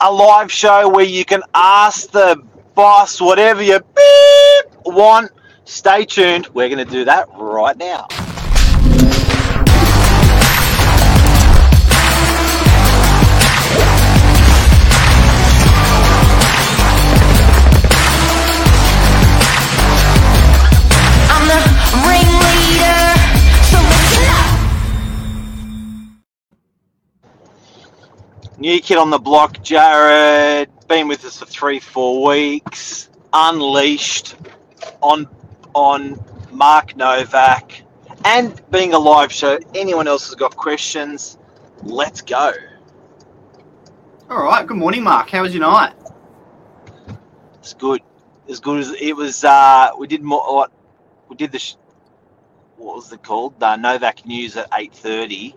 a live show where you can ask the boss whatever you beep want. Stay tuned. We're going to do that right now. New kid on the block, Jared. Been with us for three, four weeks. Unleashed on on Mark Novak, and being a live show. Anyone else has got questions? Let's go. All right. Good morning, Mark. How was your night? It's good. As good as it was. Uh, we did more. What we did the. Sh- what was it called? The Novak News at eight thirty.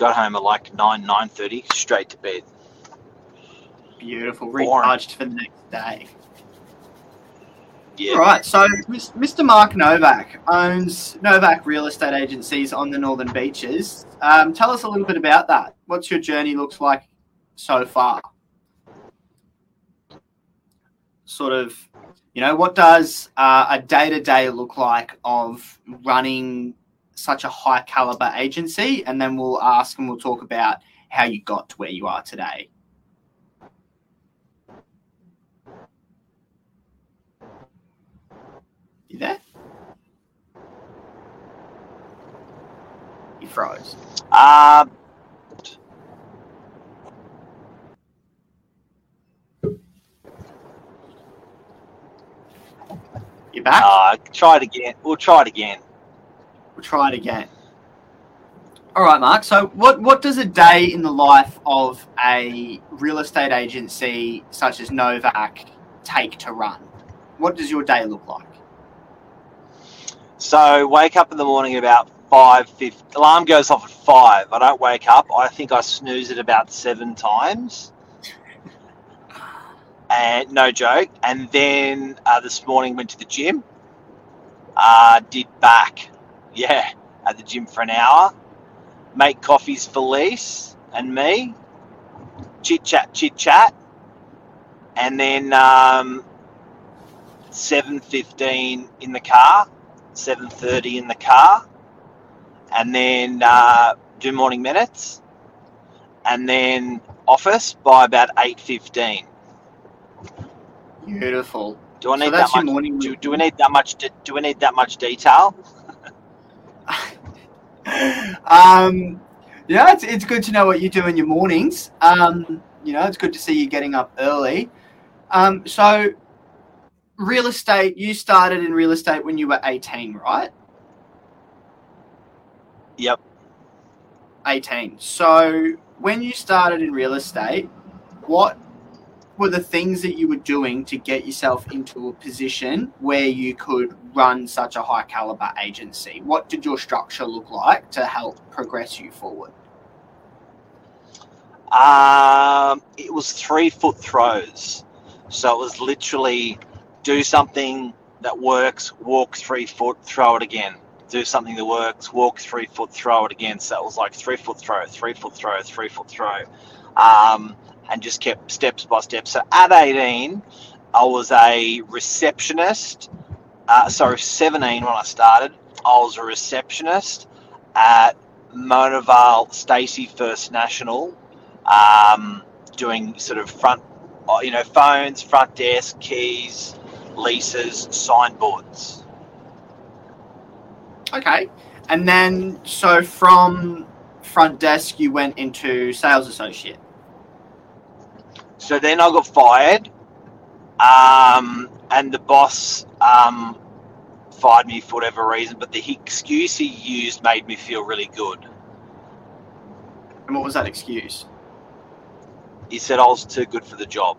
Got home at like nine nine thirty. Straight to bed. Beautiful. Boring. Recharged for the next day. Yeah. Right. So, Mr. Mark Novak owns Novak Real Estate Agencies on the Northern Beaches. Um, tell us a little bit about that. What's your journey looks like so far? Sort of, you know, what does uh, a day to day look like of running such a high caliber agency? And then we'll ask and we'll talk about how you got to where you are today. You there? You froze. Um, You back? uh, try it again. We'll try it again. We'll try it again. All right, Mark. So, what what does a day in the life of a real estate agency such as Novak take to run? What does your day look like? So wake up in the morning at about five fifty. Alarm goes off at five. I don't wake up. I think I snooze it about seven times. And no joke. And then uh, this morning went to the gym. Uh, did back, yeah, at the gym for an hour. Make coffees for Lise and me. Chit chat, chit chat. And then um, seven fifteen in the car. 7.30 in the car and then uh, do morning minutes and then office by about 8.15 Beautiful. do i So need that's that much morning do, do we need that much do we need that much detail um, yeah, it's, it's good to know what you do in your mornings. Um, you know, it's good to see you getting up early. Um, so, real estate, you started in real estate when you were 18, right? yep 18. So, when you started in real estate, what were the things that you were doing to get yourself into a position where you could run such a high caliber agency? What did your structure look like to help progress you forward? um, it was three foot throws so it was literally do something that works walk three foot throw it again do something that works walk three foot throw it again so it was like three foot throw three foot throw three foot throw um, and just kept steps by step so at 18 i was a receptionist uh, sorry 17 when i started i was a receptionist at Mona Vale Stacey First National um, doing sort of front, uh, you know, phones, front desk, keys, leases, signboards. Okay. And then, so from front desk, you went into sales associate. So then I got fired, um, and the boss um, fired me for whatever reason, but the excuse he used made me feel really good. And what was that excuse? He said I was too good for the job.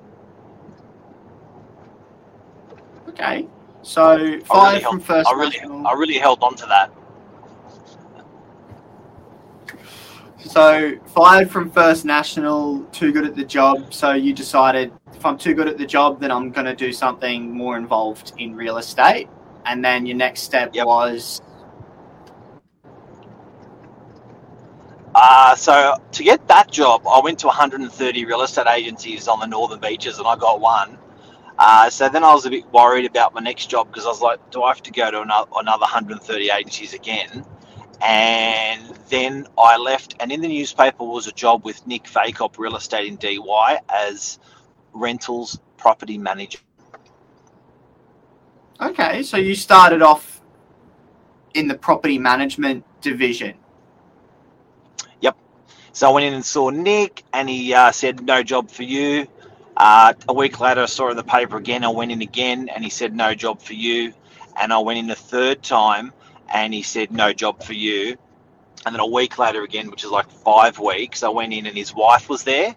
Okay. So I really, from held, first I really, national. I really held on to that. So fired from first national, too good at the job. So you decided if I'm too good at the job, then I'm going to do something more involved in real estate. And then your next step Yep. was Uh, so to get that job, I went to 130 real estate agencies on the northern beaches, and I got one. Uh, so then I was a bit worried about my next job because I was like, do I have to go to another, another 130 agencies again? And then I left, and in the newspaper was a job with Nick Fakop Real Estate in DY as rentals property manager. Okay, so you started off in the property management division. Yep. So I went in and saw Nick, and he uh, said, "No job for you." Uh, a week later, I saw in the paper again. I went in again, and he said, "No job for you." And I went in a third time, and he said, "No job for you." And then a week later again, which is like five weeks, I went in, and his wife was there.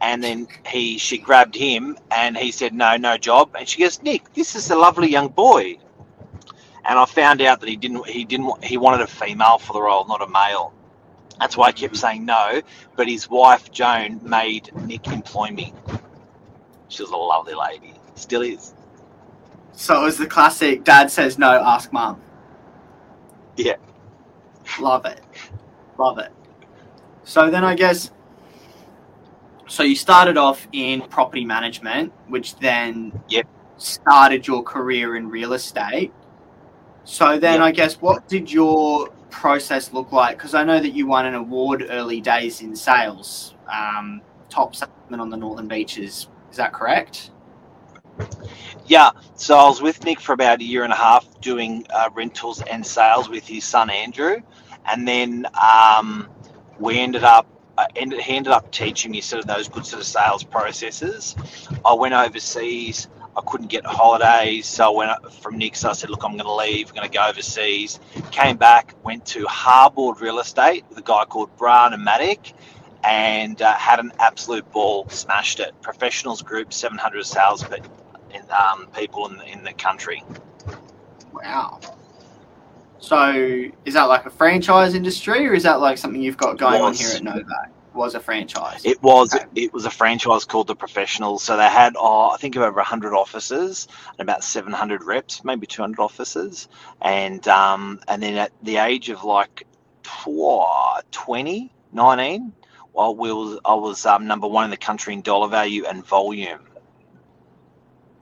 And then he, she grabbed him, and he said, "No, no job." And she goes, "Nick, this is a lovely young boy." And I found out that he didn't, he didn't, he wanted a female for the role, not a male. That's why I kept saying no. But his wife, Joan, made Nick employ me. She was a lovely lady. Still is. So it was the classic dad says no, ask mum. Yeah. Love it. Love it. So then I guess so you started off in property management, which then Yep. started your career in real estate. So then Yep. I guess what did your process look like? Because I know that you won an award early days in sales, um, top salesman on the Northern Beaches. Is that correct? Yeah. So I was with Nick for about a year and a half doing uh, rentals and sales with his son Andrew, and then um, we ended up. Uh, ended, he ended up teaching me sort of those good sort of sales processes. I went overseas. I couldn't get holidays, so I went from Nick. So I said, "Look, I'm going to leave. I'm going to go overseas." Came back, went to Harbord Real Estate with a guy called Brian and Matic, and uh, had an absolute ball. Smashed it. Professionals group, 700 sales pe- in, um, people in the, in the country. Wow. So is that like a franchise industry, or is that like something you've got going on here at Novak? Was a franchise. It was Okay. it was a franchise called the Professionals. So they had oh, I think over 100 offices and about 700 reps, maybe 200 offices, and um, and then at the age of like tw- 20, 19, well, we was I was um, number one in the country in dollar value and volume.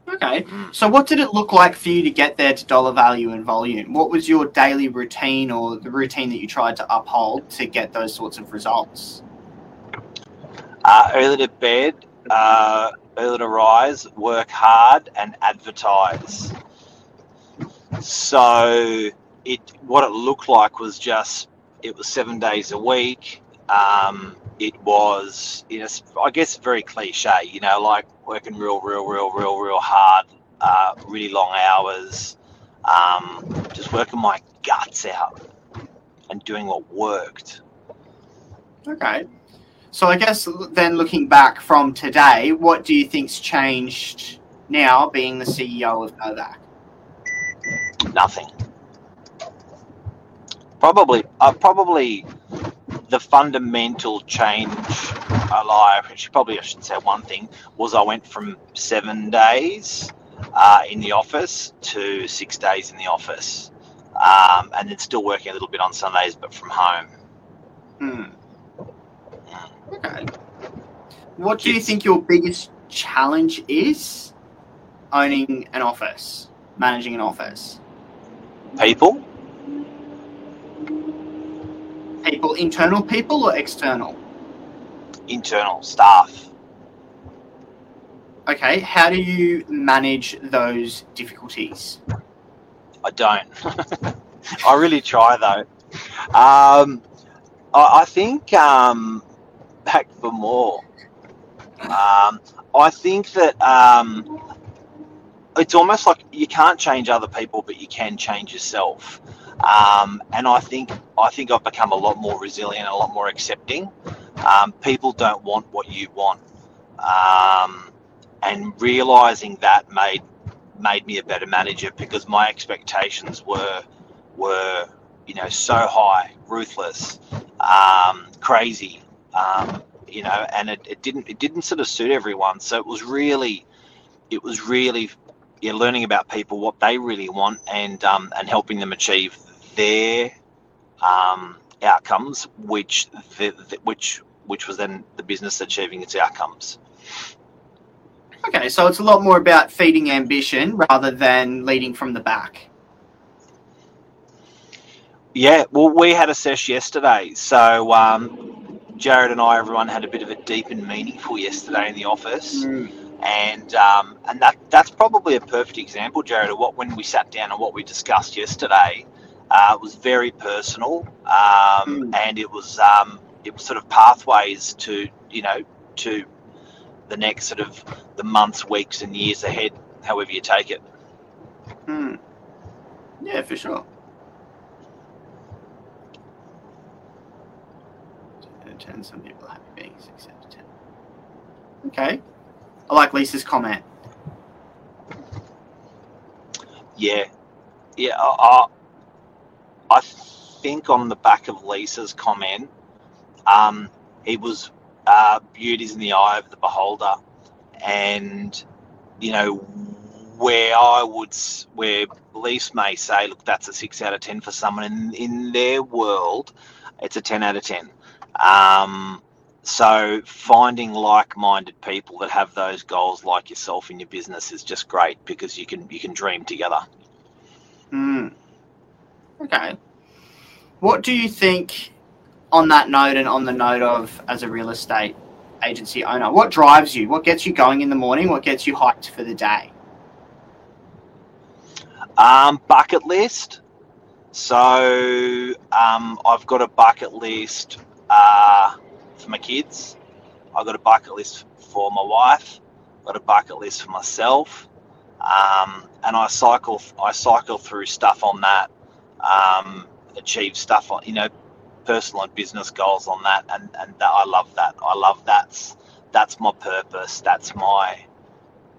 Okay. Mm. So what did it look like for you to get there to dollar value and volume? What was your daily routine or the routine that you tried to uphold to get those sorts of results? Uh, early to bed, uh, early to rise, work hard, and advertise. So it what it looked like was just it was seven days a week. Um, it was you know I guess very cliche, you know, like working real, real, real, real, real hard, uh, really long hours, um, just working my guts out and doing what worked. Okay. So I guess then looking back from today, what do you think's changed now being the CEO of Novak? Nothing. Probably, uh, probably the fundamental change. I lie. Actually, probably I should say one thing was I went from seven days uh, in the office to six days in the office, um, and then still working a little bit on Sundays, but from home. Hmm. Okay. What do you think your biggest challenge is owning an office, managing an office? People, People, internal people or external? internal staff. Okay, how do you manage those difficulties? I don't. I really try though. Um, I, I think um, back for more. Um, I think that um, it's almost like you can't change other people, but you can change yourself. Um, and I think I think I've become a lot more resilient, a lot more accepting. Um, people don't want what you want, um, and realizing that made made me a better manager because my expectations were were you know so high, ruthless, um, crazy, um, you know, and it, it didn't it didn't sort of suit everyone. So it was really it was really yeah, learning about people, what they really want, and um, and helping them achieve their um, outcomes, which the, the, which which was then the business achieving its outcomes. Okay, so it's a lot more about feeding ambition rather than leading from the back. Yeah, well, we had a sesh yesterday, so um, Jared and I, everyone had a bit of a deep and meaningful yesterday in the office, and um, and that that's probably a perfect example, Jared, of what when we sat down and what we discussed yesterday uh, was very personal, um, Mm. and it was um, it was sort of pathways to you know to the next sort of the months, weeks, and years ahead, however you take it. Hmm. Yeah, for sure. Ten, Some people are happy being six out of ten. Okay. I like Lisa's comment. Yeah, yeah. I, I think on the back of Lisa's comment, um, it was uh, beauty's in the eye of the beholder, and you know where I would where Lisa may say, look, that's a six out of ten for someone in in their world, it's a ten out of ten. Um, so finding like-minded people that have those goals like yourself in your business is just great because you can you can dream together. Hmm. Okay. What do you think, on that note and on the note of as a real estate agency owner, what drives you? What gets you going in the morning? What gets you hyped for the day? Um, bucket list. So um, I've got a bucket list uh, for my kids. I've got a bucket list for my wife. I've got a bucket list for myself. Um, and I cycle. I cycle through stuff on that. Um, achieve stuff on you know, personal and business goals on that. And and that, I love that. I love that's that's my purpose. That's my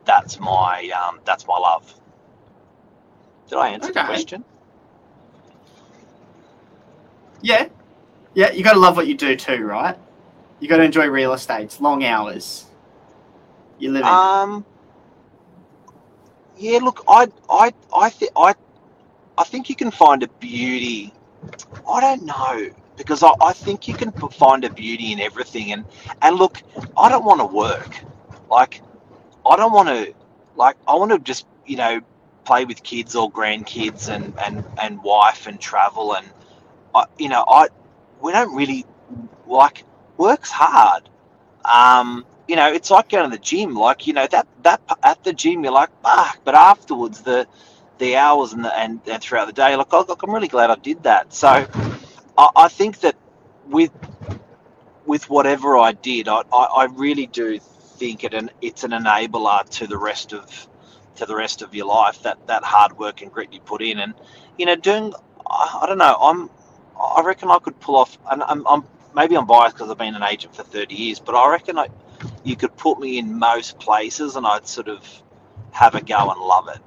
that's my um, that's my love. Did I answer the question? Yeah. Yeah, you got to love what you do too, right? You got to enjoy real estate. It's long hours. You live in. Um. Yeah, look, I, I, I think, I, I think you can find a beauty. I don't know because I, I think you can find a beauty in everything. And and look, I don't want to work. Like, I don't want to. Like, I want to just you know play with kids or grandkids and and and wife and travel and I, you know I we don't really like work's hard. Um, you know, it's like going to the gym. Like, you know, that that at the gym, you're like, but afterwards, the the hours and the, and, and throughout the day, like, look, I'm really glad I did that. So, I, I think that with with whatever I did, I, I, I really do think it an it's an enabler to the rest of to the rest of your life. That that hard work and grit you put in, and you know, doing. I, I don't know. I'm. I reckon I could pull off. And I'm, I'm maybe I'm biased because I've been an agent for 30 years, but I reckon I, you could put me in most places and I'd sort of have a go and love it.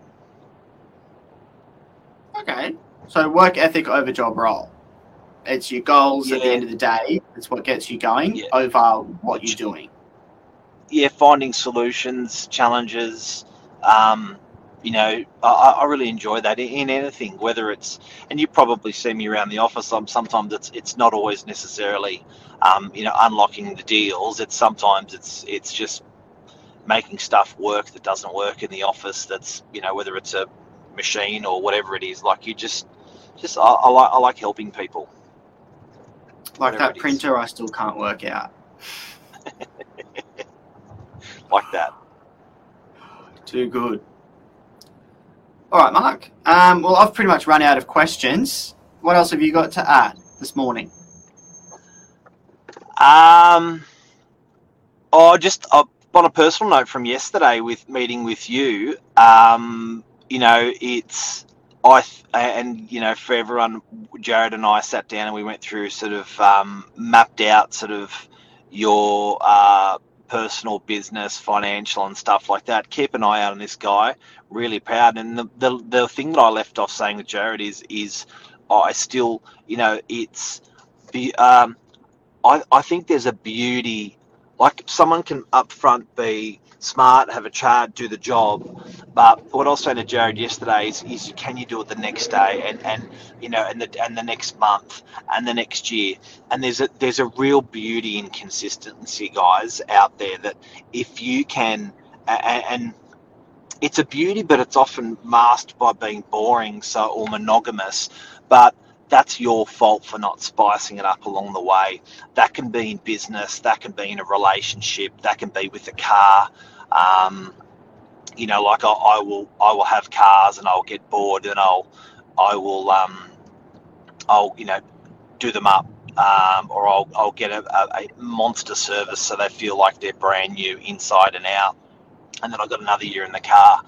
Okay. So work ethic over job role. It's your goals at the end of the day. It's what gets you going Yeah. over what you're doing. Yeah, finding solutions, challenges. Um, you know, I, I really enjoy that in, in anything, whether it's, and you probably see me around the office. Um, sometimes it's it's not always necessarily, um, you know, unlocking the deals. It's sometimes it's it's just making stuff work that doesn't work in the office. That's you know whether it's a machine or whatever it is. Like you just just I, I like I like helping people. Like that it is. printer, I still can't work out. like that. Too good. All right, Mark. Um, well, I've pretty much run out of questions. What else have you got to add this morning? Um, oh, just uh, on a personal note from yesterday with meeting with you. Um, you know, it's I and you know for everyone, Jared and I sat down and we went through sort of um, mapped out sort of your uh, personal business, financial, and stuff like that. Keep an eye out on this guy. Really proud. And the the, the thing that I left off saying with Jared is is I still you know it's be um I, I think there's a beauty like someone can upfront be smart have a chart do the job But what I was saying to Jared yesterday is, is can you do it the next day and, and you know and the and the next month and the next year? And there's a there's a real beauty in consistency, guys, out there that if you can and, and it's a beauty, but it's often masked by being boring, so or monogamous. But that's your fault for not spicing it up along the way. That can be in business, that can be in a relationship, that can be with a car. Um, you know, like I, I, will, I will have cars and I'll get bored and I'll, I will, um, I'll, you know, do them up, um, or I'll, I'll get a, a, a monster service so they feel like they're brand new inside and out. And then I've got another year in the car.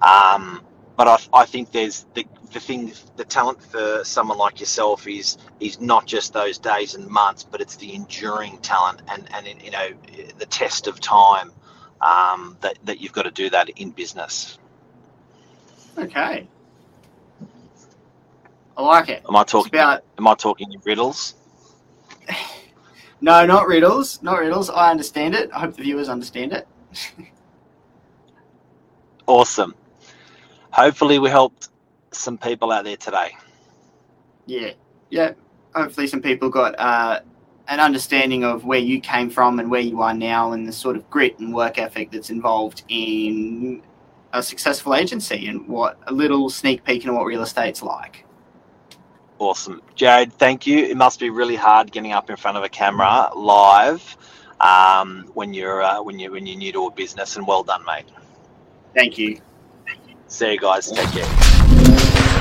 Um, but I, I think there's the, the thing, the talent for someone like yourself is is not just those days and months, but it's the enduring talent and and you know the test of time um, that that you've got to do that in business. Okay. I like it. Am I It's talking? about Am I talking in riddles? no, not riddles, not riddles. I understand it. I hope the viewers understand it. Awesome. Hopefully, we helped some people out there today. Yeah, yeah. Hopefully, some people got uh, an understanding of where you came from and where you are now, and the sort of grit and work ethic that's involved in a successful agency, and what a little sneak peek into what real estate's like. Awesome, Jared. Thank you. It must be really hard getting up in front of a camera live um, when you're uh, when you when you're new to a business. And well done, mate. Thank you. See you guys. Take care.